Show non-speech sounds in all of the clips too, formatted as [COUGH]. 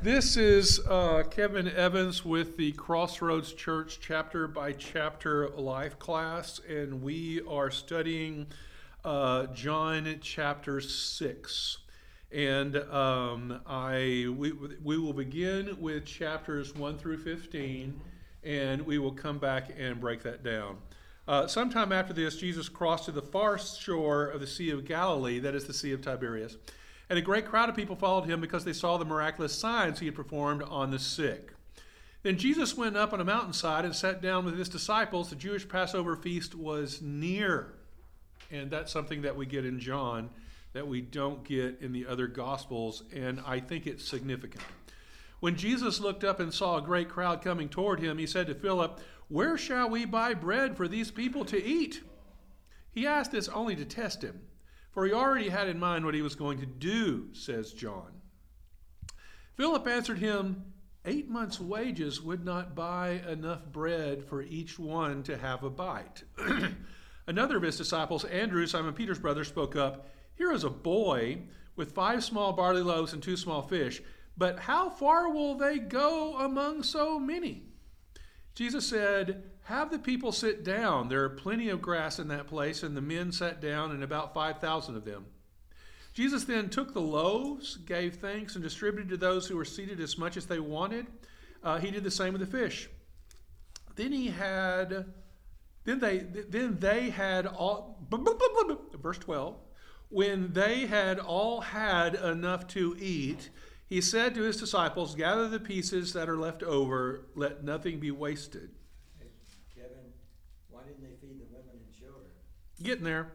This is uh, Kevin Evans with the Crossroads Church chapter by chapter life class, and we are studying uh, John chapter 6. And um, I, we, we will begin with chapters 1 through 15, and we will come back and break that down. Uh, sometime after this, Jesus crossed to the far shore of the Sea of Galilee, that is the Sea of Tiberias. And a great crowd of people followed him because they saw the miraculous signs he had performed on the sick. Then Jesus went up on a mountainside and sat down with his disciples. The Jewish Passover feast was near. And that's something that we get in John that we don't get in the other Gospels, and I think it's significant. When Jesus looked up and saw a great crowd coming toward him, he said to Philip, Where shall we buy bread for these people to eat? He asked this only to test him for he already had in mind what he was going to do, says John. Philip answered him, Eight months' wages would not buy enough bread for each one to have a bite. [CLEARS THROAT] Another of his disciples, Andrew, Simon Peter's brother, spoke up Here is a boy with five small barley loaves and two small fish, but how far will they go among so many? Jesus said, Have the people sit down. There are plenty of grass in that place. And the men sat down, and about 5,000 of them. Jesus then took the loaves, gave thanks, and distributed to those who were seated as much as they wanted. Uh, he did the same with the fish. Then he had, then they, then they had all, verse 12, when they had all had enough to eat, he said to his disciples, Gather the pieces that are left over, let nothing be wasted. Hey, Kevin, why didn't they feed the women and children? Getting there.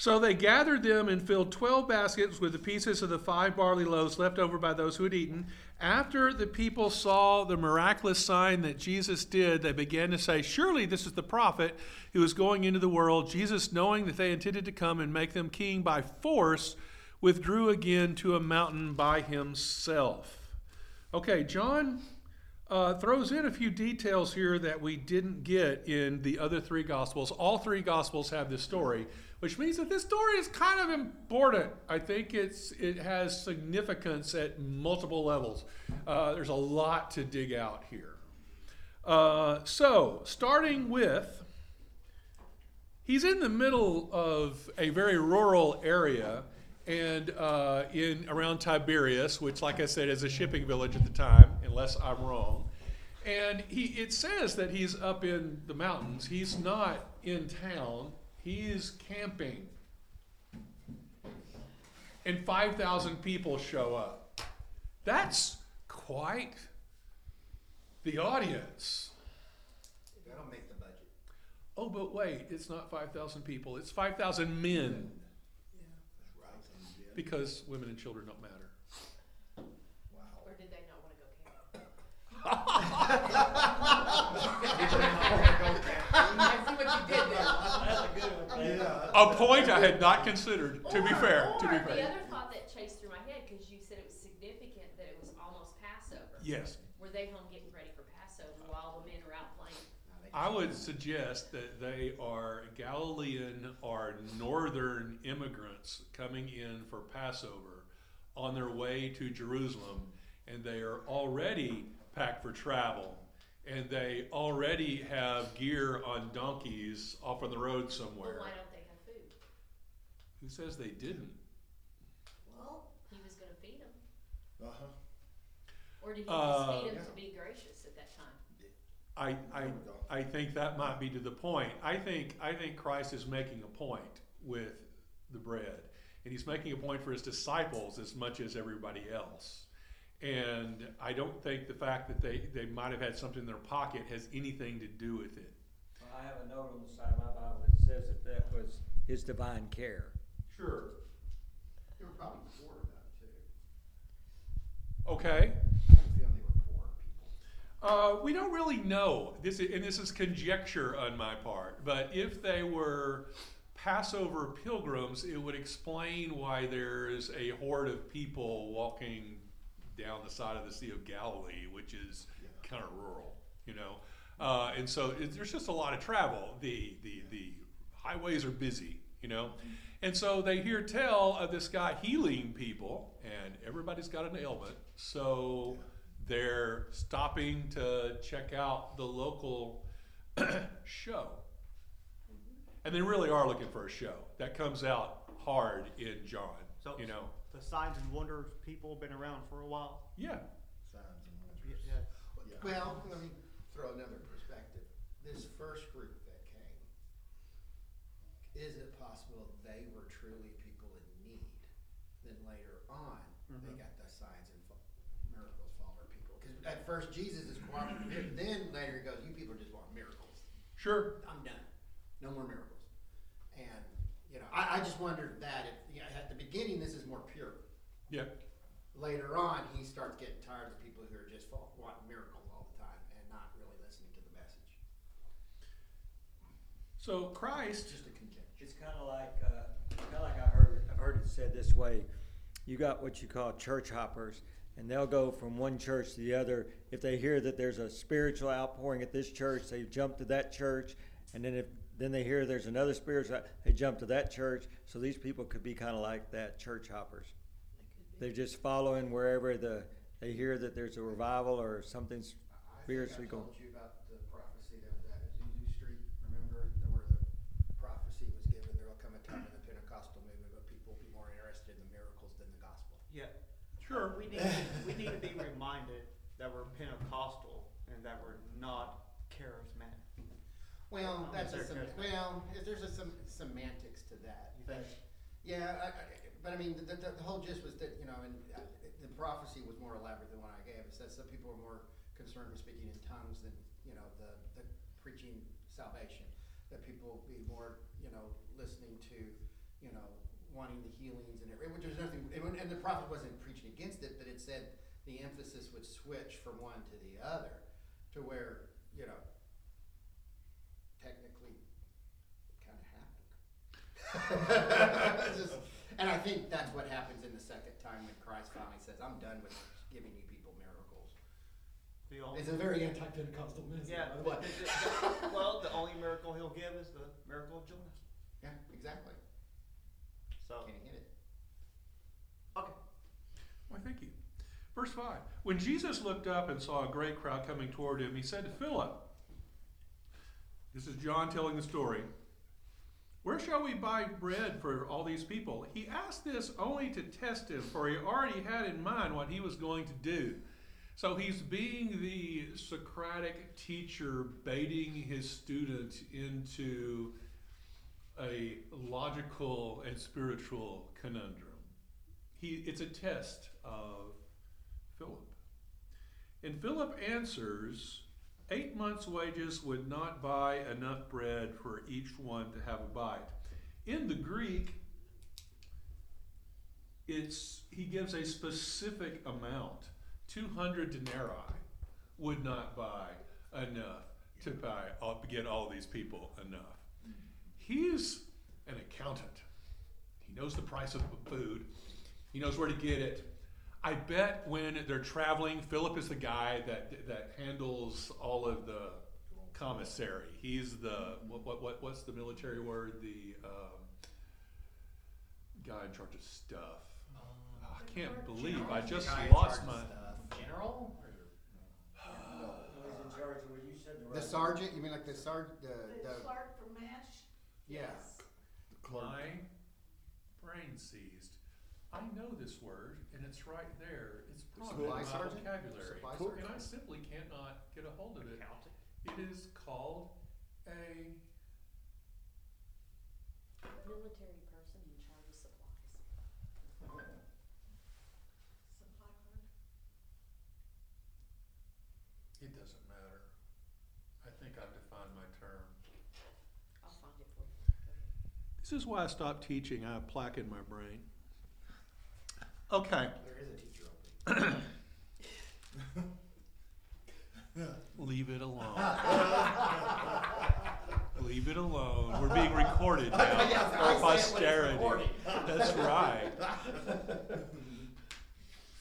So they gathered them and filled twelve baskets with the pieces of the five barley loaves left over by those who had eaten. After the people saw the miraculous sign that Jesus did, they began to say, Surely this is the prophet who is going into the world. Jesus, knowing that they intended to come and make them king by force, withdrew again to a mountain by himself. Okay, John uh, throws in a few details here that we didn't get in the other three Gospels. All three Gospels have this story, which means that this story is kind of important. I think it's it has significance at multiple levels. Uh, there's a lot to dig out here. Uh, so, starting with, he's in the middle of a very rural area and uh, in around Tiberias, which, like I said, is a shipping village at the time, unless I'm wrong. And he, it says that he's up in the mountains. He's not in town. He's camping. And 5,000 people show up. That's quite the audience. That'll make the budget. Oh, but wait, it's not 5,000 people. It's 5,000 men Yeah. because women and children don't matter. Wow. Or did they not want to go camping? I see what you did there. That's a good one. Yeah. A point I had not considered. To be fair, to be The fair. other thought that chased through my head, because you said it was significant that it was almost Passover. Yes, Were they home getting ready for Passover while the men are out playing? I would suggest that they are Galilean or northern immigrants coming in for Passover on their way to Jerusalem, and they are already packed for travel. And they already have gear on donkeys off on the road Well, somewhere. why don't they have food? Who says they didn't? Well, he was gonna feed them. Uh-huh. Or did he Uh, just feed them Yeah. to be gracious at that time? I, I, I think that might be to the point. I think, I think Christ is making a point with the bread. And he's making a point for his disciples as much as everybody else. And I don't think the fact that they, they might have had something in their pocket has anything to do with it. Well, I have a note on the side of my Bible that says that that was his divine care. Sure. They were probably poor about too. Okay. I have a feeling they were poor people. Uh, we don't really know. This is, and this is conjecture on my part. But if they were Passover pilgrims, it would explain why there's a horde of people walking down the side of the Sea of Galilee, which is kind of rural, you know. Uh, and so it, there's just a lot of travel. The, the, the highways are busy, you know. And so they hear tell of this guy healing people, and everybody's got an ailment. So they're stopping to check out the local [CLEARS THROAT] show. And they really are looking for a show. That comes out hard in John, So you know. The signs and wonders people have been around for a while. Yeah. Signs and Y- wonders. Yeah. Yeah. Well, let me throw another perspective. This first group that came, is it possible they were truly people in need? Then later on, they Mhm. got the signs and fo- miracles follower people. Because at first Jesus is cooperative, then later he goes, "You people just want miracles. Sure. I'm done. No more miracles." And you know, I, I just wondered that if you know, at the beginning this is more pure Yeah. later on, he starts getting tired of people who are just fa- wanting miracles all the time and not really listening to the message. So It's Christ, just a conjecture. It's kind of like, uh, kind of like I heard, it- I've heard it said this way. You got what you call church hoppers, and they'll go from one church to the other. If they hear that there's a spiritual outpouring at this church, they jump to that church, and then if then they hear there's another spiritual, they jump to that church. So these people could be kind of like that church hoppers. They're just following wherever the they hear that there's a revival or something's I spiritually think I going. told you about the prophecy that was at Azusa Street. Remember where the prophecy was given? There will come a time in the Pentecostal movement where people will be more interested in the miracles than the gospel. Yeah. sure. We need, we need to be reminded that we're Pentecostal and that we're not charismatic. Well, that's a sem- well, there's a some semantics to that. You But think? yeah, I, I, but I mean, the, the, the whole gist was that you know, and uh, the prophecy was more elaborate than what I gave. It said some people were more concerned with speaking in tongues than you know the, the preaching salvation. That people be more you know listening to you know wanting the healings and everything. Which there's nothing, and, the prophet wasn't preaching against it, but it said the emphasis would switch from one to the other, to where you know technically kind of happened. [LAUGHS] Just- and I think that's what happens in the second time when Christ finally says, "I'm done with giving you people miracles." The only, It's a very anti-Pentecostal message. yeah, the the- the- the- well, the only miracle he'll give is the miracle of Jonah. yeah, exactly. So, Can't hit it. okay. Why, thank you. Verse 5. When Jesus looked up and saw a great crowd coming toward him, he said to Philip, This is John telling the story. Where shall we buy bread for all these people? He asked this only to test him, for he already had in mind what he was going to do. So he's being the Socratic teacher, baiting his student into a logical and spiritual conundrum. He, it's a test of Philip. And Philip answers, Eight months' wages would not buy enough bread for each one to have a bite. In the Greek, it's he gives a specific amount. 200 denarii would not buy enough to buy all, get all these people enough. He's an accountant. He knows the price of food. He knows where to get it. I bet when they're traveling, Philip is the guy that that handles all of the commissary. He's the what what, what what's the military word? The um, guy in charge of stuff. Uh, Oh, I can't believe I just Guy lost charge my. of stuff. General? No, who was in charge you said the. The sergeant? You mean like the sergeant? The, The the Clark from MASH? yeah. My brain seized. I know this word, and it's right there. It's prominent in Supply my sergeant? vocabulary, Supply and I simply cannot get a hold of it. Accounting. It is called a Military person in charge of supplies. Supply card? It doesn't matter. I think I've defined my term. I'll find it for you. This is why I stopped teaching. I have plaque in my brain. Okay, There is a teacher opening. [COUGHS] leave it alone. leave it alone. We're being recorded now [LAUGHS] Yes, for I say it when it's posterity. recorded. That's right.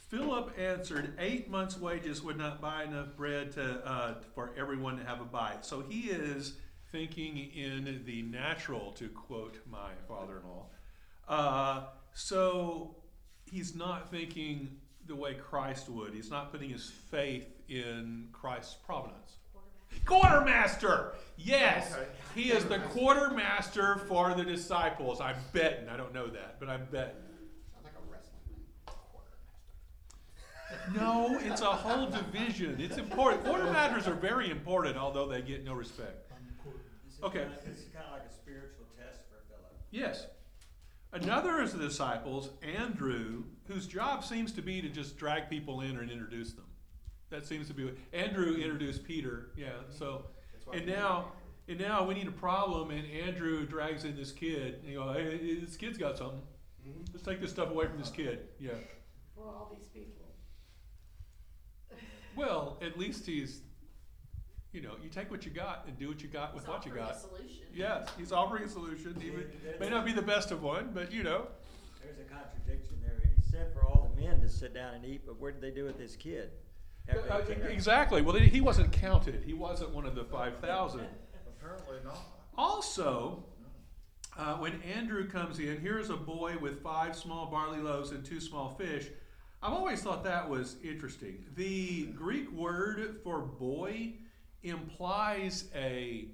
Philip answered, Eight months' wages would not buy enough bread to, uh, for everyone to have a bite. So he is thinking in the natural, to quote my father in law. Uh, so he's not thinking the way Christ would. He's not putting his faith in Christ's providence. Quartermaster. Quartermaster! Yes! Okay. He is the quartermaster for the disciples. I'm betting. I don't know that, but I'm betting. Sounds like a wrestling. Quartermaster. [LAUGHS] No, it's a whole division. It's important. Quartermasters are very important, although they get no respect. Okay. kinda- This is kind of like a spiritual test for Philip. Yes. Another is the disciples, Andrew, whose job seems to be to just drag people in and introduce them. That seems to be what Andrew introduced Peter. Yeah. So, and now, and now we need a problem, and Andrew drags in this kid. And you go, hey, this kid's got something. Mhm. Let's take this stuff away from this kid. Yeah. For all these people. [SIGHS] Well, at least he's, you know, you take what you got and do what you got with He's what you offering a got. Solution. Yes, he's offering a solution. Even Yeah, may not be the best of one, but you know. There's a contradiction there. He said for all the men to sit down and eat, but what did they do with this kid? Uh, they took him? exactly. Well, he wasn't counted. He wasn't one of the five thousand. Apparently not. Also, uh, when Andrew comes in, here's a boy with five small barley loaves and two small fish. I've always thought that was interesting. The Greek word for boy implies a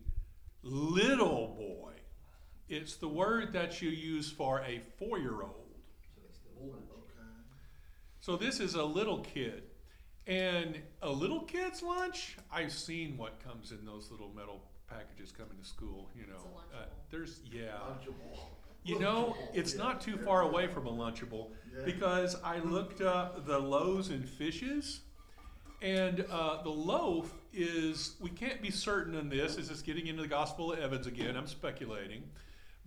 little boy. It's the word that you use for a four year old. So this is a little kid. And a little kid's lunch, I've seen what comes in those little metal packages coming to school, you know. It's a Uh, there's yeah. Lunchable. You know, it's not too far away from a lunchable Yeah. because I looked up the loaves and fishes, and uh, the loaf is we can't be certain on this. Is this getting into the Gospel of Evans again? I'm speculating,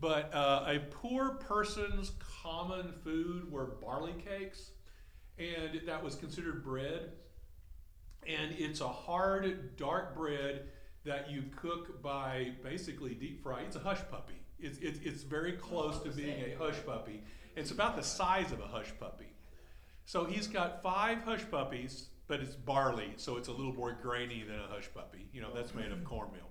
but uh, a poor person's common food were barley cakes, and that was considered bread, and it's a hard dark bread that you cook by basically deep fry. It's a hush puppy. It's, it's, it's very close to being a hush puppy. It's about the size of a hush puppy. So he's got five hush puppies, but it's barley, so it's a little more grainy than a hush puppy. You know, that's made of cornmeal.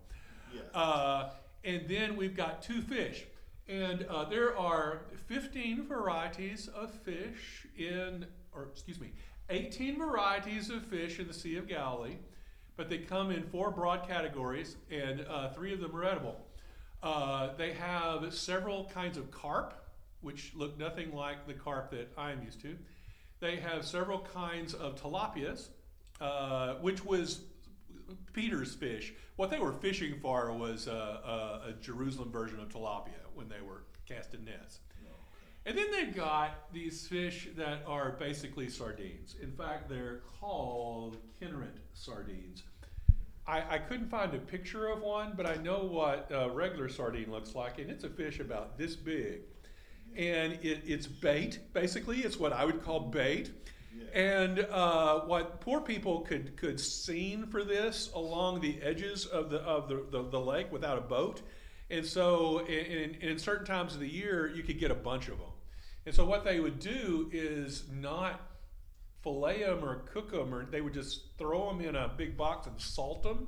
Yeah. Uh, and then we've got two fish. And uh, there are 15 varieties of fish in, or excuse me, 18 varieties of fish in the Sea of Galilee, but they come in four broad categories, and uh, three of them are edible. Uh, they have several kinds of carp, which look nothing like the carp that I'm used to. They have several kinds of tilapias, uh, which was Peter's fish. What they were fishing for was uh, a, a Jerusalem version of tilapia when they were casting nets. And then they've got these fish that are basically sardines. In fact, they're called Kinneret sardines. I, I couldn't find a picture of one, but I know what a regular sardine looks like, and it's a fish about this big. And it, it's bait, basically. It's what I would call bait. Yeah. And uh, what poor people could could seine for this along the edges of the of the, the, the lake without a boat, and so in, in, in certain times of the year you could get a bunch of them. And so what they would do is not fillet them or cook them, or they would just throw them in a big box and salt them,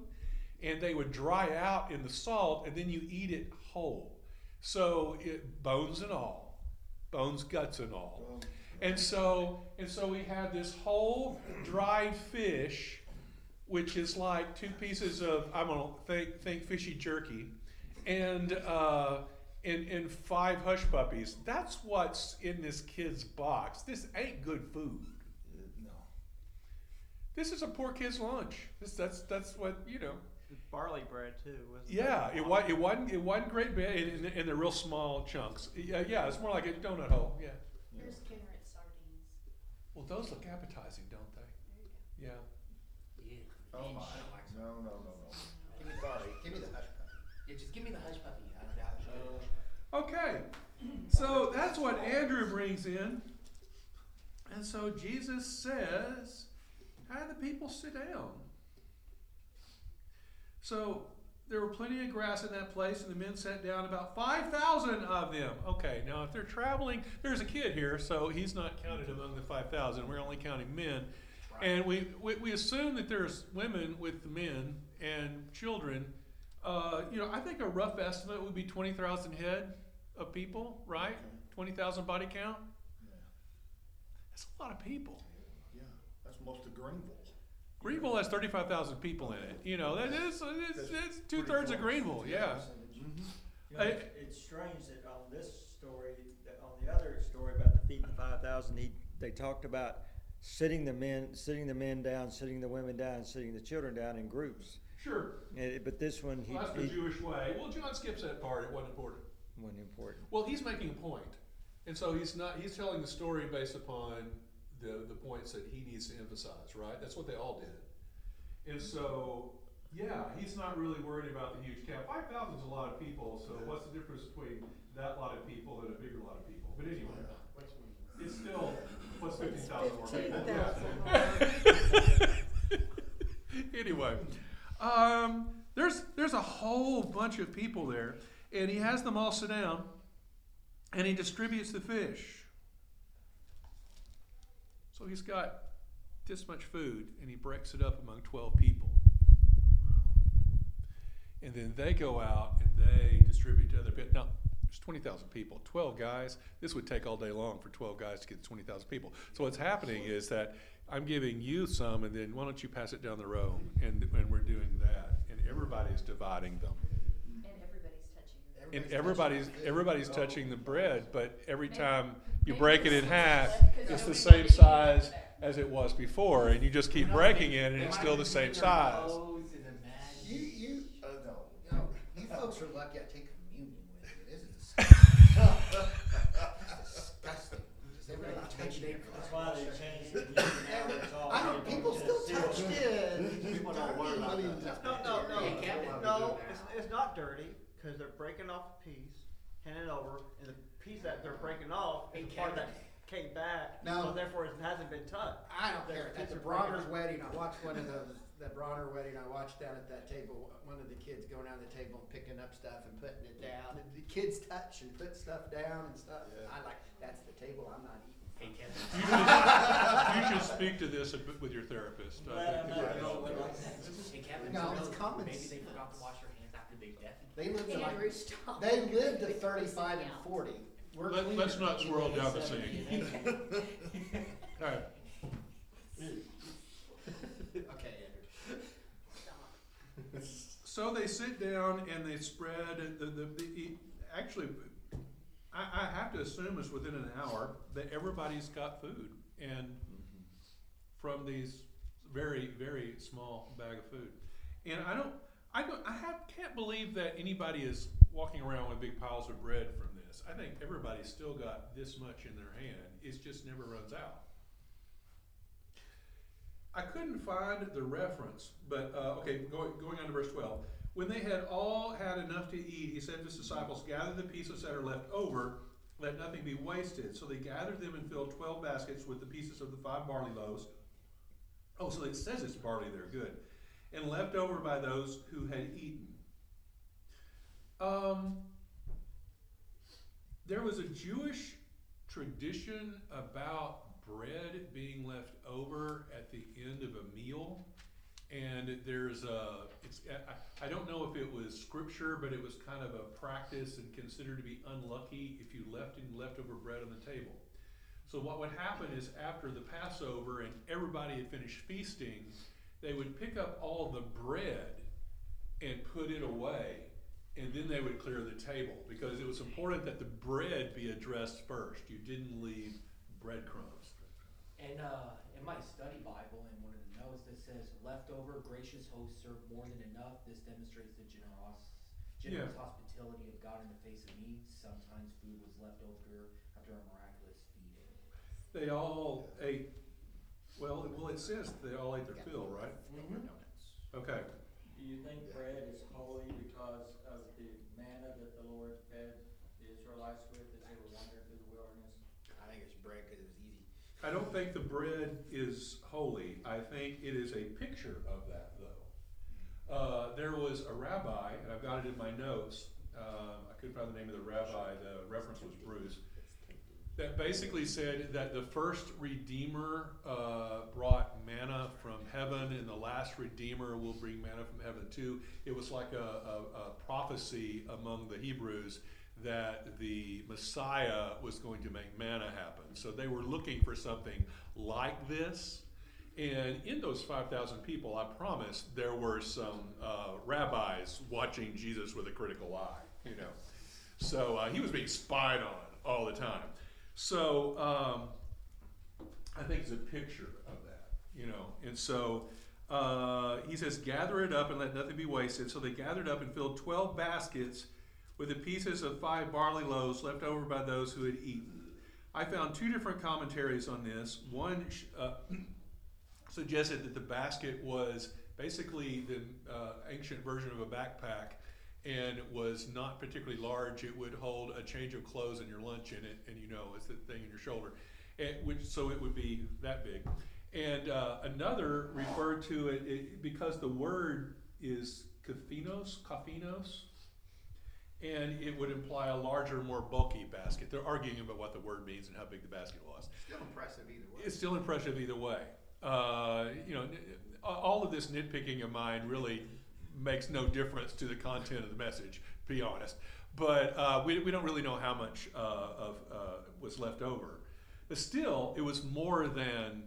and they would dry out in the salt, and then you eat it whole. So it, bones and all, bones, guts and all. And so, and so we have this whole dried fish, which is like two pieces of I'm gonna think think fishy jerky, and uh, and and five hush puppies. That's what's in this kid's box. This ain't good food. uh, no. This is a poor kid's lunch. This that's that's what you know. Barley bread too. Wasn't Yeah, it? Yeah, it was it wasn't it wasn't great bit, and, and, and they're real small chunks. Yeah, yeah, it's more like a donut hole. Yeah. Here's Kinneret sardines. Well, those look appetizing, don't they? There you go. Yeah. Oh my. I don't like No, no, no, no. Give me, Sorry. give me the hush puppy. Yeah, just give me the hush puppy. I don't doubt. Uh, okay, so that's what Andrew brings in. And so Jesus says, How do the people sit down? So there were plenty of grass in that place, and the men sat down, about 5,000 of them. Okay, now if they're traveling, there's a kid here, so he's not counted among the 5,000. We're only counting men. And we, we, we assume that there's women with the men and children. Uh, you know, I think a rough estimate would be 20,000 head of people, right? 20,000 body count. Yeah. That's a lot of people. Yeah. That's most of Greenville. Greenville has 35,000 people in it. You know, that is, it's, it's two thirds of Greenville, yeah. Mm-hmm. You know, I- it's, it's strange that on this story, that on the other story about the feeding the five thousand, he, they talked about sitting the men, sitting the men down, sitting the women down, sitting the children down in groups. Sure. Eh, but this one, he, Well, that's the he Jewish way. Well, John skips that part. It wasn't important. wasn't important. Well, he's making a point. point, and so he's not. He's telling the story based upon the the points that he needs to emphasize. Right? That's what they all did. And so, yeah, he's not really worried about the huge cap. Five thousand is a lot of people. So what's the difference between that lot of people and a bigger lot of people? But anyway, it's still what's fifteen thousand more people. Yeah. [LAUGHS] anyway, um, there's there's a whole bunch of people there, and he has them all sit down, and he distributes the fish. So he's got this much food, and he breaks it up among twelve people, and then they go out and they distribute to other people. Now. There's 20,000 people, 12 guys. This would take all day long for 12 guys to get 20,000 people. So what's happening is that I'm giving you some, and then why don't you pass it down the row? And, and we're doing that, and everybody's dividing them. And everybody's touching. And everybody's everybody's touching the bread, but every time you break it in half, it's the same wanted to eat size as it was before, and you just keep breaking it, and it's still the same size. You, you, Uh, no. no, you folks are lucky I take communion with you. This is disgusting. disgusting. Just everybody touching it. That's why they changed the music now. It's all I don't, people still touch it. People don't worry about that. No, no, no, Yeah, Captain. no, it's, it's not dirty, cause they're breaking off a piece, handing it over, and the piece that they're breaking off is the part that came back, No. so therefore it hasn't been touched. I don't care. They're- At the Bronner's wedding, I watched one of [LAUGHS] those, the Bronner wedding, I watched down at that table, one of the kids going down the table and picking up stuff and putting it down. And the kids touch and put stuff down and stuff. I like, that's the table I'm not eating. Hey, Kevin. [LAUGHS] You should, you should speak to this a bit with your therapist. I Glad think I'm it not going help. with Hey, Kevin. No, so it's common Maybe they sense. forgot to wash their hands after they defecated. They lived to like, Andrew, stop. they lived to [LAUGHS] thirty-five and forty. We're Let, cleaner. let's not swirl down the scene. [LAUGHS] All right. Okay, Andrew. Stop. So they sit down and they spread the, the, the e- actually, I, I have to assume it's within an hour that everybody's got food and from these very, very small bag of food. And I don't, I don't, I have, can't believe that anybody is walking around with big piles of bread from this. I think everybody's still got this much in their hand. It just never runs out. I couldn't find the reference, but uh, okay, going, going on to verse 12. When they had all had enough to eat, he said to his disciples, Gather the pieces that are left over, let nothing be wasted. So they gathered them and filled 12 baskets with the pieces of the five barley loaves. Oh, so it says it's barley there, good. And left over by those who had eaten. Um, there was a Jewish tradition about bread being left over at the end of a meal. And there's a, it's, I, don't know if it was scripture, but it was kind of a practice and considered to be unlucky if you left any leftover bread on the table. So what would happen is after the Passover and everybody had finished feasting, they would pick up all the bread and put it away, and then they would clear the table because it was important that the bread be addressed first. You didn't leave breadcrumbs. And uh, in my study Bible, in one of the notes, that says, "Leftover gracious hosts serve more than enough. This demonstrates the generous, generous Yeah. hospitality of God in the face of needs. Sometimes food was left over after a miraculous feeding." They all ate. Well, well, it says they all ate their fill, right? Okay. Do you think bread is holy because of the manna that the Lord fed the Israelites with as they were wandering through the wilderness? I think it's bread because it was easy. I don't think the bread is holy. I think it is a picture of that, though. Uh, there was a rabbi, and I've got it in my notes. Um, I couldn't find the name of the rabbi. The reference was Bruce. That basically said that the first redeemer uh, brought manna from heaven, and the last redeemer will bring manna from heaven too. It was like a, a, a prophecy among the Hebrews that the Messiah was going to make manna happen. So they were looking for something like this, And in those 5,000 people, I promise there were some uh, rabbis watching Jesus with a critical eye, you know. So uh, he was being spied on all the time. So um, I think it's a picture of that, you know. And so uh, he says, Gather it up and let nothing be wasted. So they gathered up and filled 12 baskets with the pieces of five barley loaves left over by those who had eaten. I found two different commentaries on this. One uh, [CLEARS THROAT] suggested that the basket was basically the uh, ancient version of a backpack and was not particularly large. It would hold a change of clothes and your lunch in it, and you know, it's the thing in your shoulder. And which, so it would be that big. And uh, another referred to it, it because the word is kophinos, kophinos, and it would imply a larger, more bulky basket. They're arguing about what the word means and how big the basket was. Still impressive either way. It's still impressive either way. Uh, you know, all of this nitpicking of mine really makes no difference to the content of the message, to be honest. But uh, we, we don't really know how much uh, of uh, was left over. But still, it was more than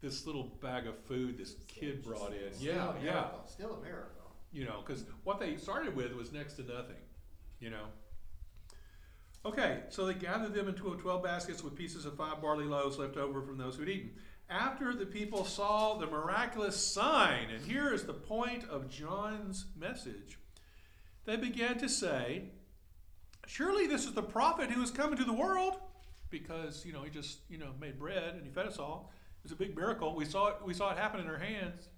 this little bag of food this kid brought in. Still Yeah, a yeah. Still a miracle. You know, because what they started with was next to nothing. You know. Okay, so they gathered them into twelve baskets with pieces of five barley loaves left over from those who had eaten. After the people saw the miraculous sign, and here is the point of John's message, they began to say, Surely this is the prophet who has come into the world, because you know he just you know made bread and he fed us all. It was a big miracle. We saw it. We saw it happen in our hands.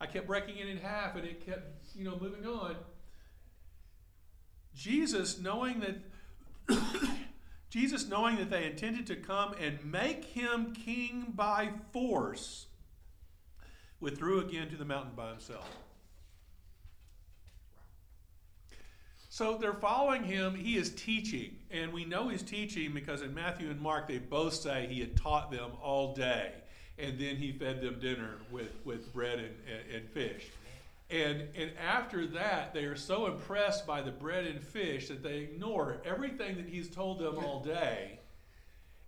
I kept breaking it in half, and it kept you know moving on. Jesus, knowing that Jesus, knowing that they intended to come and make him king by force, withdrew again to the mountain by himself. So they're following him. He is teaching. And we know he's teaching because in Matthew and Mark, they both say he had taught them all day. And then he fed them dinner with, with bread and, and, and fish. And, and after that, they are so impressed by the bread and fish that they ignore everything that he's told them all day.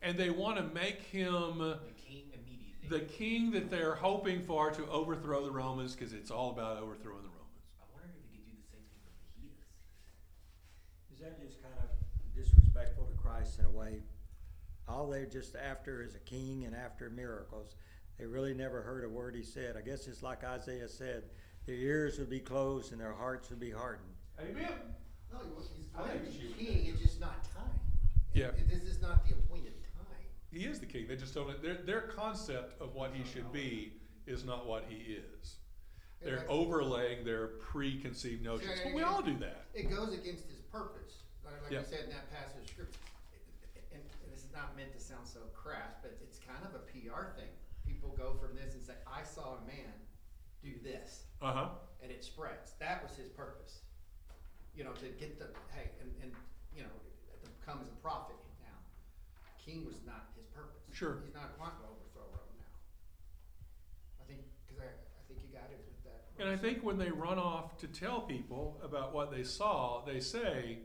And they want to make him The king immediately. the king that they're hoping for to overthrow the Romans because it's all about overthrowing the Romans. I wonder if he could do the same thing with the heathens. Is that just kind of disrespectful to Christ in a way? All they're just after is a king and after miracles. They really never heard a word he said. I guess it's like Isaiah said, their ears would be closed and their hearts would be hardened. Amen. No, he he's I going to be king, it's just not time. Yeah. It- This is not the appointed time. He is the king. They just don't. Their their concept of what he should be is not what he is. They're overlaying their preconceived notions. But we all do that. It goes against his purpose, like, like Yeah. you said in that passage of scripture. And, and this is not meant to sound so crass, but it's kind of a PR thing. People go from this and say, I saw a man do this, Uh huh. and it spreads. That was his purpose. You know, to get the, hey, and, and, you know, to become as a prophet now. King was not his purpose. Sure. He's not wanting to overthrow Rome now. I think, cause I, I think you got it with that. And I think when they run off to tell people about what they saw, they say,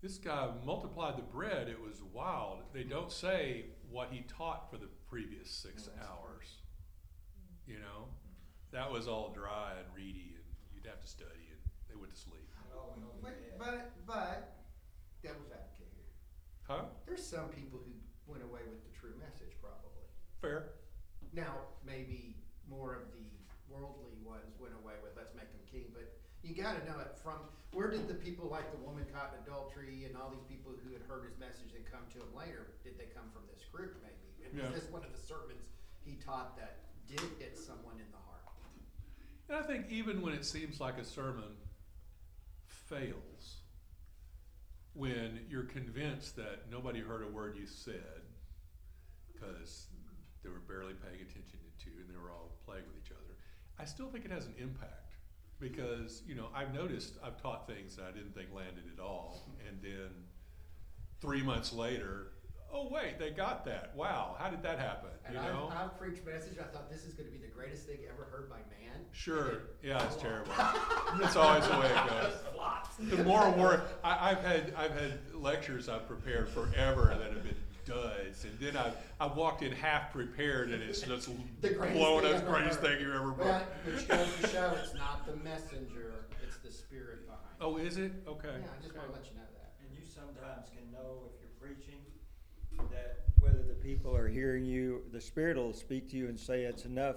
"This guy multiplied the bread. It was wild." They don't say what he taught for the previous six hours. You know, that was all dry and reedy, and you'd have to study, and they went to sleep. But, but, but, devil's advocate here. Huh? There's some people who went away with the true message, probably. Fair. Now, maybe more of the worldly ones went away with let's make him king, but you got to know it from where did the people like the woman caught in adultery and all these people who had heard his message and come to him later? Did they come from this group, maybe? And Yeah. is this one of the sermons he taught that did hit someone in the heart? And I think even when it seems like a sermon fails, when you're convinced that nobody heard a word you said because they were barely paying attention to you and they were all playing with each other, I still think it has an impact. Because you know I've noticed I've taught things that I didn't think landed at all, and then three months later, oh wait, they got that. Wow, how did that happen? And You I, know? I preached message. I thought this is going to be the greatest thing ever heard by man. Sure. It Yeah, it's oh. terrible. [LAUGHS] That's always the way it goes. The more work I, I've had, I've had lectures I've prepared forever that have been duds, And then I, I walked in half prepared, and it's just [LAUGHS] The greatest blowing up, I've ever greatest heard. thing you ever Well, heard. which goes to show it's not the messenger, it's the spirit behind oh, it. Oh, is it? Okay. Yeah, I just wanna let you know that. And you sometimes can know if you're preaching that whether the people are hearing you, the Spirit will speak to you and say it's enough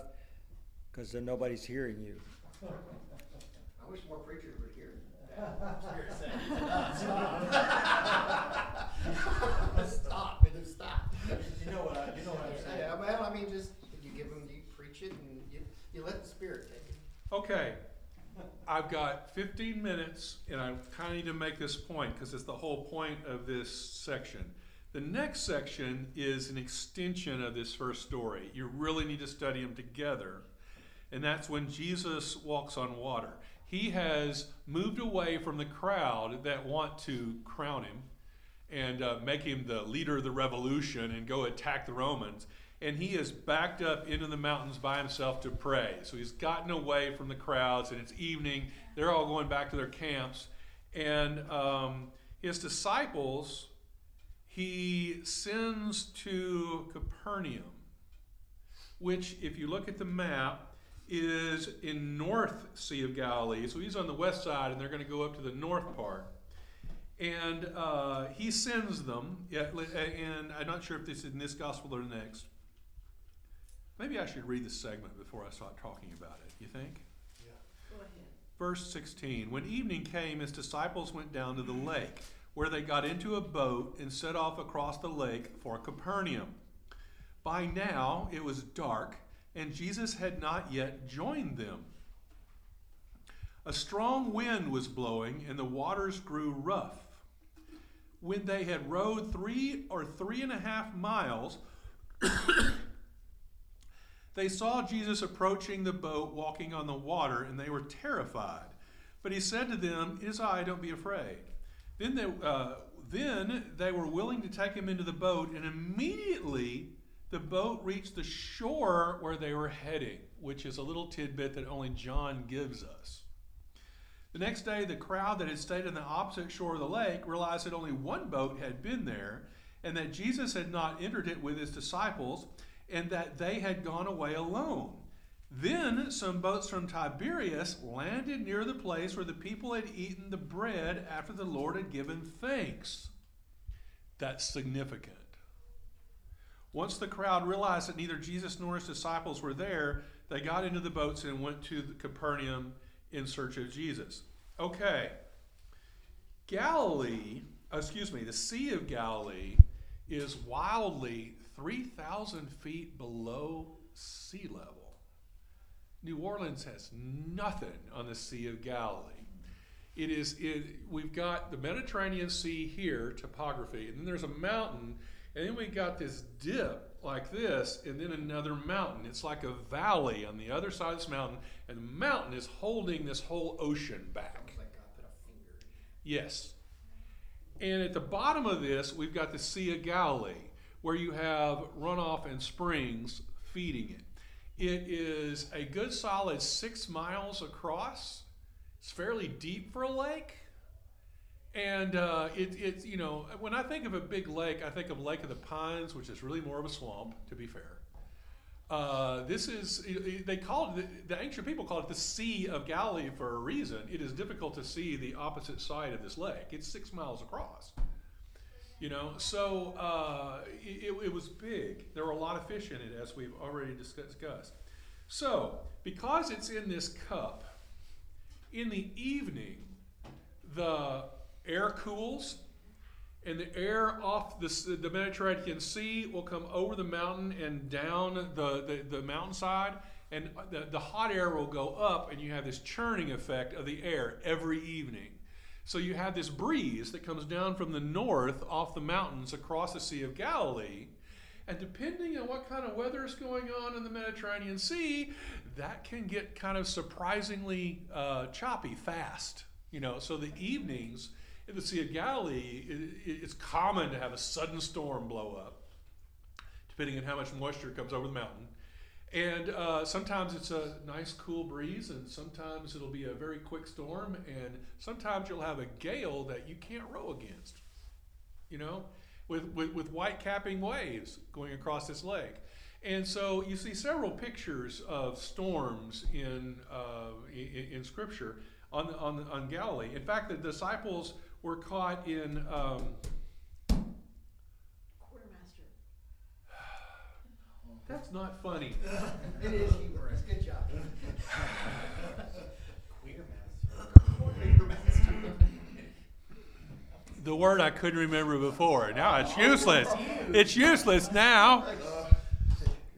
because then nobody's hearing you. I wish more preachers would hear that. Spirit saying, Stop. Stop, it is stop. You know what I, you know what I'm saying? Yeah, well, I mean, just, you give them, you preach it and you, you let the Spirit take it. Okay. I've got 15 minutes, and I kind of need to make this point because it's the whole point of this section. The next section is an extension of this first story. You really need to study them together. And that's when Jesus walks on water. He has moved away from the crowd that want to crown him and uh, make him the leader of the revolution and go attack the Romans. And he is backed up into the mountains by himself to pray. So he's gotten away from the crowds, and it's evening. They're all going back to their camps. And um, his disciples, he sends to Capernaum, which, if you look at the map, is in North Sea of Galilee. So he's on the west side, and they're going to go up to the north part and uh, he sends them. Yeah, and I'm not sure if this is in this gospel or the next. Maybe I should read the segment before I start talking about it. You think? Yeah. Go ahead. Verse 16 When evening came, his disciples went down to the lake, where they got into a boat and set off across the lake for Capernaum. By now it was dark, and Jesus had not yet joined them. A strong wind was blowing, and the waters grew rough. When they had rowed three or three and a half miles, [COUGHS] they saw Jesus approaching the boat, walking on the water, and they were terrified. But he said to them, It is I, don't be afraid. Then they, uh, then they were willing to take him into the boat, and immediately the boat reached the shore where they were heading, which is a little tidbit that only John gives us. The next day, the crowd that had stayed on the opposite shore of the lake realized that only one boat had been there, and that Jesus had not entered it with his disciples, and that they had gone away alone. Then some boats from Tiberias landed near the place where the people had eaten the bread after the Lord had given thanks. That's significant. Once the crowd realized that neither Jesus nor his disciples were there, they got into the boats and went to Capernaum in search of Jesus. Okay. Galilee, excuse me, the Sea of Galilee is wildly 3,000 feet below sea level. New Orleans has nothing on the Sea of Galilee. It is, it, we've got the Mediterranean Sea here, topography, and then there's a mountain, and then we got this dip like this, and then another mountain. It's like a valley on the other side of this mountain, and the mountain is holding this whole ocean back. Like God put a finger. Yes. And at the bottom of this, we've got the Sea of Galilee, where you have runoff and springs feeding it. It is a good solid six miles across. It's fairly deep for a lake. And uh, it, it's, you know, when I think of a big lake, I think of Lake of the Pines, which is really more of a swamp, to be fair. Uh, this is, they call it, the ancient people called it the Sea of Galilee for a reason. It is difficult to see the opposite side of this lake. It's six miles across. You know, so uh, it, it was big. There were a lot of fish in it, as we've already discussed. So, because it's in this cup, in the evening, the air cools, and the air off the, the Mediterranean Sea will come over the mountain and down the, the, the mountainside, and the, the hot air will go up, and you have this churning effect of the air every evening. So you have this breeze that comes down from the north off the mountains across the Sea of Galilee. And depending on what kind of weather is going on in the Mediterranean Sea, that can get kind of surprisingly uh, choppy fast. You know, so the evenings in the Sea of Galilee, it, it's common to have a sudden storm blow up, depending on how much moisture comes over the mountain. And uh, sometimes it's a nice cool breeze, and sometimes it'll be a very quick storm, and sometimes you'll have a gale that you can't row against. You know, with, with, with white capping waves going across this lake. And so you see several pictures of storms in, uh, in, in Scripture on, on, on Galilee. In fact, the disciples were caught in. Um, Quartermaster. That's not funny. [LAUGHS] It is humorous, good job. [LAUGHS] Queer master. Queer master. The word I couldn't remember before. Now it's useless. It's useless now.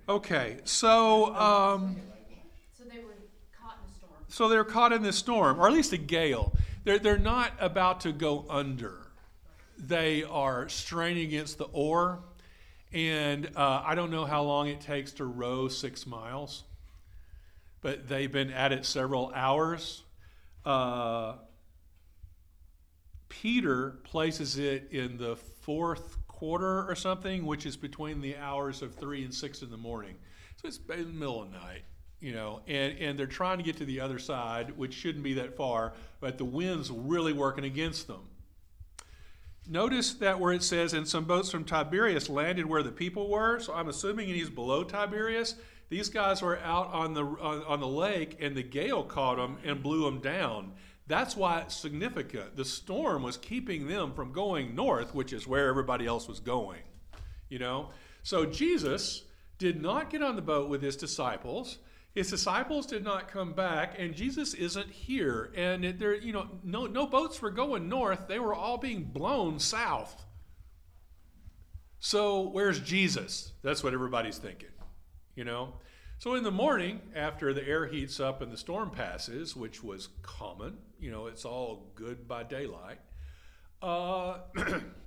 Okay, so um, So they were caught in a storm. so they're caught in this storm, or at least a gale. They're they're not about to go under. They are straining against the oar, and uh, I don't know how long it takes to row six miles, but they've been at it several hours. Uh, Peter places it in the fourth quarter or something, which is between the hours of three and six in the morning. So it's in the middle of the night, you know, and, and they're trying to get to the other side, which shouldn't be that far, but the wind's really working against them. Notice that where it says, and some boats from Tiberias landed where the people were. So I'm assuming he's below Tiberias. These guys were out on the on, on the lake, and the gale caught them and blew them down. That's why it's significant. The storm was keeping them from going north, which is where everybody else was going. You know, so Jesus did not get on the boat with his disciples. His disciples did not come back, and Jesus isn't here. And there, you know, no, no boats were going north; they were all being blown south. So where's Jesus? That's what everybody's thinking, you know. So in the morning, after the air heats up and the storm passes, which was common, you know, it's all good by daylight. Uh, [CLEARS THROAT]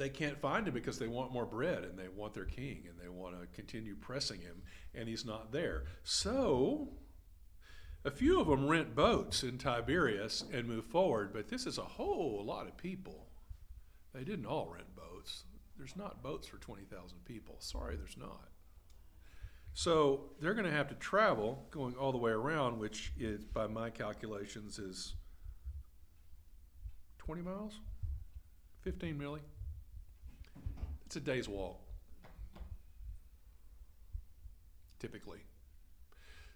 they can't find him because they want more bread and they want their king and they want to continue pressing him, and he's not there. So, a few of them rent boats in Tiberias and move forward, but this is a whole lot of people. They didn't all rent boats. There's not boats for 20,000 people. Sorry, there's not. So they're going to have to travel going all the way around, which is, by my calculations, is 20 miles? 15 really? It's a day's walk, typically.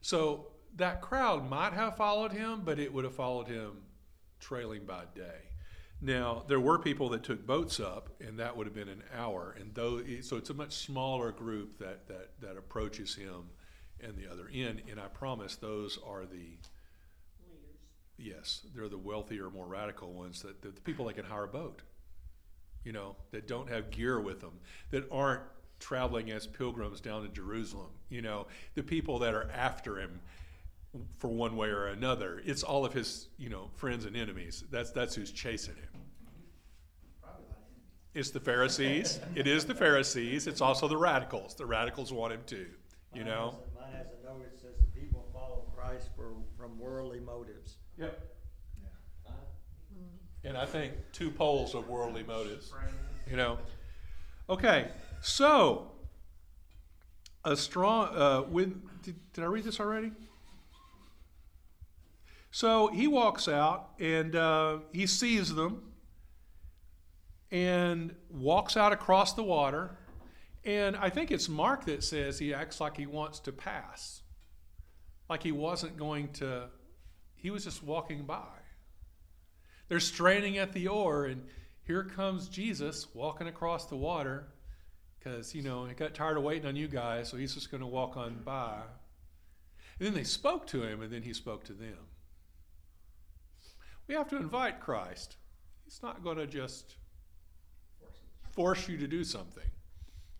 So that crowd might have followed him, but it would have followed him trailing by day. Now there were people that took boats up, and that would have been an hour. And though, so it's a much smaller group that that that approaches him, and the other end. And I promise those are the Leaders. Yes, they're the wealthier, more radical ones. That the, the people that can hire a boat, you know, that don't have gear with them, that aren't traveling as pilgrims down to Jerusalem. You know, the people that are after him for one way or another. It's all of his, you know, friends and enemies. That's that's who's chasing him. Probably a lot of enemies. It's the Pharisees. it is the Pharisees. It's also the radicals. The radicals want him too. You Mine know. has a- Mine has a note that says the people follow Christ for, from worldly motives. Yep. And I think two poles of worldly motives. You know. Okay, so a strong. Uh, when did, did I read this already? So he walks out and uh, he sees them and walks out across the water. And I think it's Mark that says he acts like he wants to pass, like he wasn't going to, he was just walking by. They're straining at the oar, and here comes Jesus walking across the water because, you know, he got tired of waiting on you guys, so he's just going to walk on by. And then they spoke to him, and then he spoke to them. We have to invite Christ. He's not going to just force you to do something.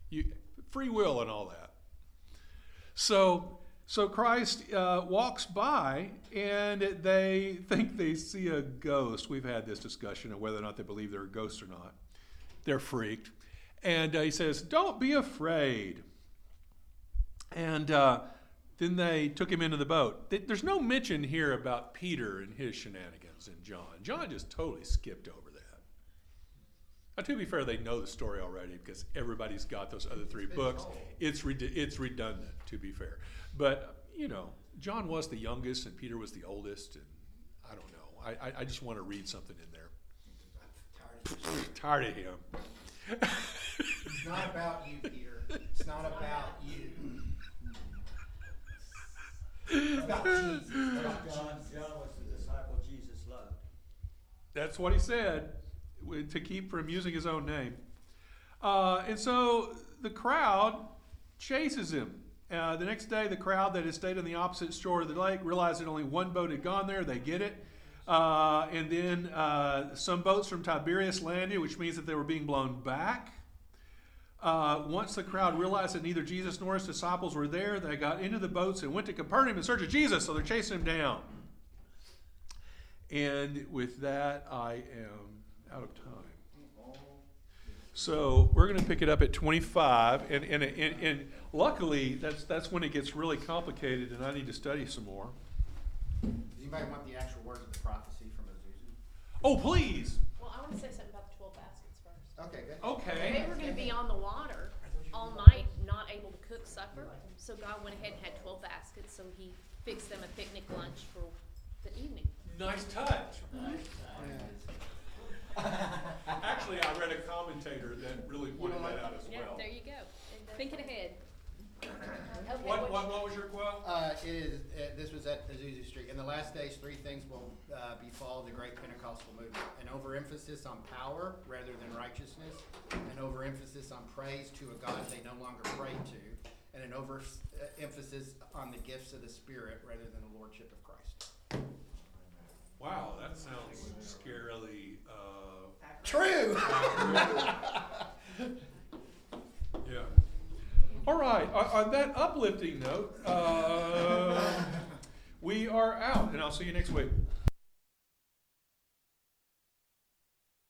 You, free will and all that. So, so Christ uh, walks by, and they think they see a ghost. We've had this discussion of whether or not they believe they're a ghost or not. They're freaked, and uh, he says, "Don't be afraid." And uh, then they took him into the boat. There's no mention here about Peter and his shenanigans and John. John just totally skipped over that. Now, to be fair, they know the story already because everybody's got those other three been books. told. It's red- it's redundant, to be fair. But you know, John was the youngest and Peter was the oldest, and I don't know. I, I, I just want to read something in there. I'm tired of this. Tired of him. It's not about you, Peter. It's not about you. It's about Jesus. It's about John, John was the disciple Jesus loved. That's what he said wi- to keep from using his own name. Uh, and so the crowd chases him. Uh, the next day, the crowd that had stayed on the opposite shore of the lake realized that only one boat had gone there. They get it. Uh, and then uh, some boats from Tiberias landed, which means that they were being blown back. Uh, once the crowd realized that neither Jesus nor his disciples were there, they got into the boats and went to Capernaum in search of Jesus. So they're chasing him down. And with that, I am out of time. So we're going to pick it up at 25, and, and, and, and luckily that's that's when it gets really complicated, and I need to study some more. Does anybody want the actual words of the prophecy from Azusa? Oh, please. Well, I want to say something about the twelve baskets first. Okay, good. Okay. They were going to be on the water all night, not able to cook supper. So God went ahead and had twelve baskets. So He fixed them a picnic lunch for the evening. Nice touch. Actually, I read a commentator that really pointed that out as Yeah, well. there you go. Thinking ahead. Okay, What, what- what, what was your quote? Uh, it is, uh, this was at Azusa Street. In the last days, three things will uh, befall the great Pentecostal movement an overemphasis on power rather than righteousness, an overemphasis on praise to a God they no longer pray to, and an overemphasis on the gifts of the Spirit rather than the Lordship of Christ. Wow, that sounds scarily. Uh, True! [LAUGHS] yeah. All right. On, on that uplifting note, uh, we are out, and I'll see you next week.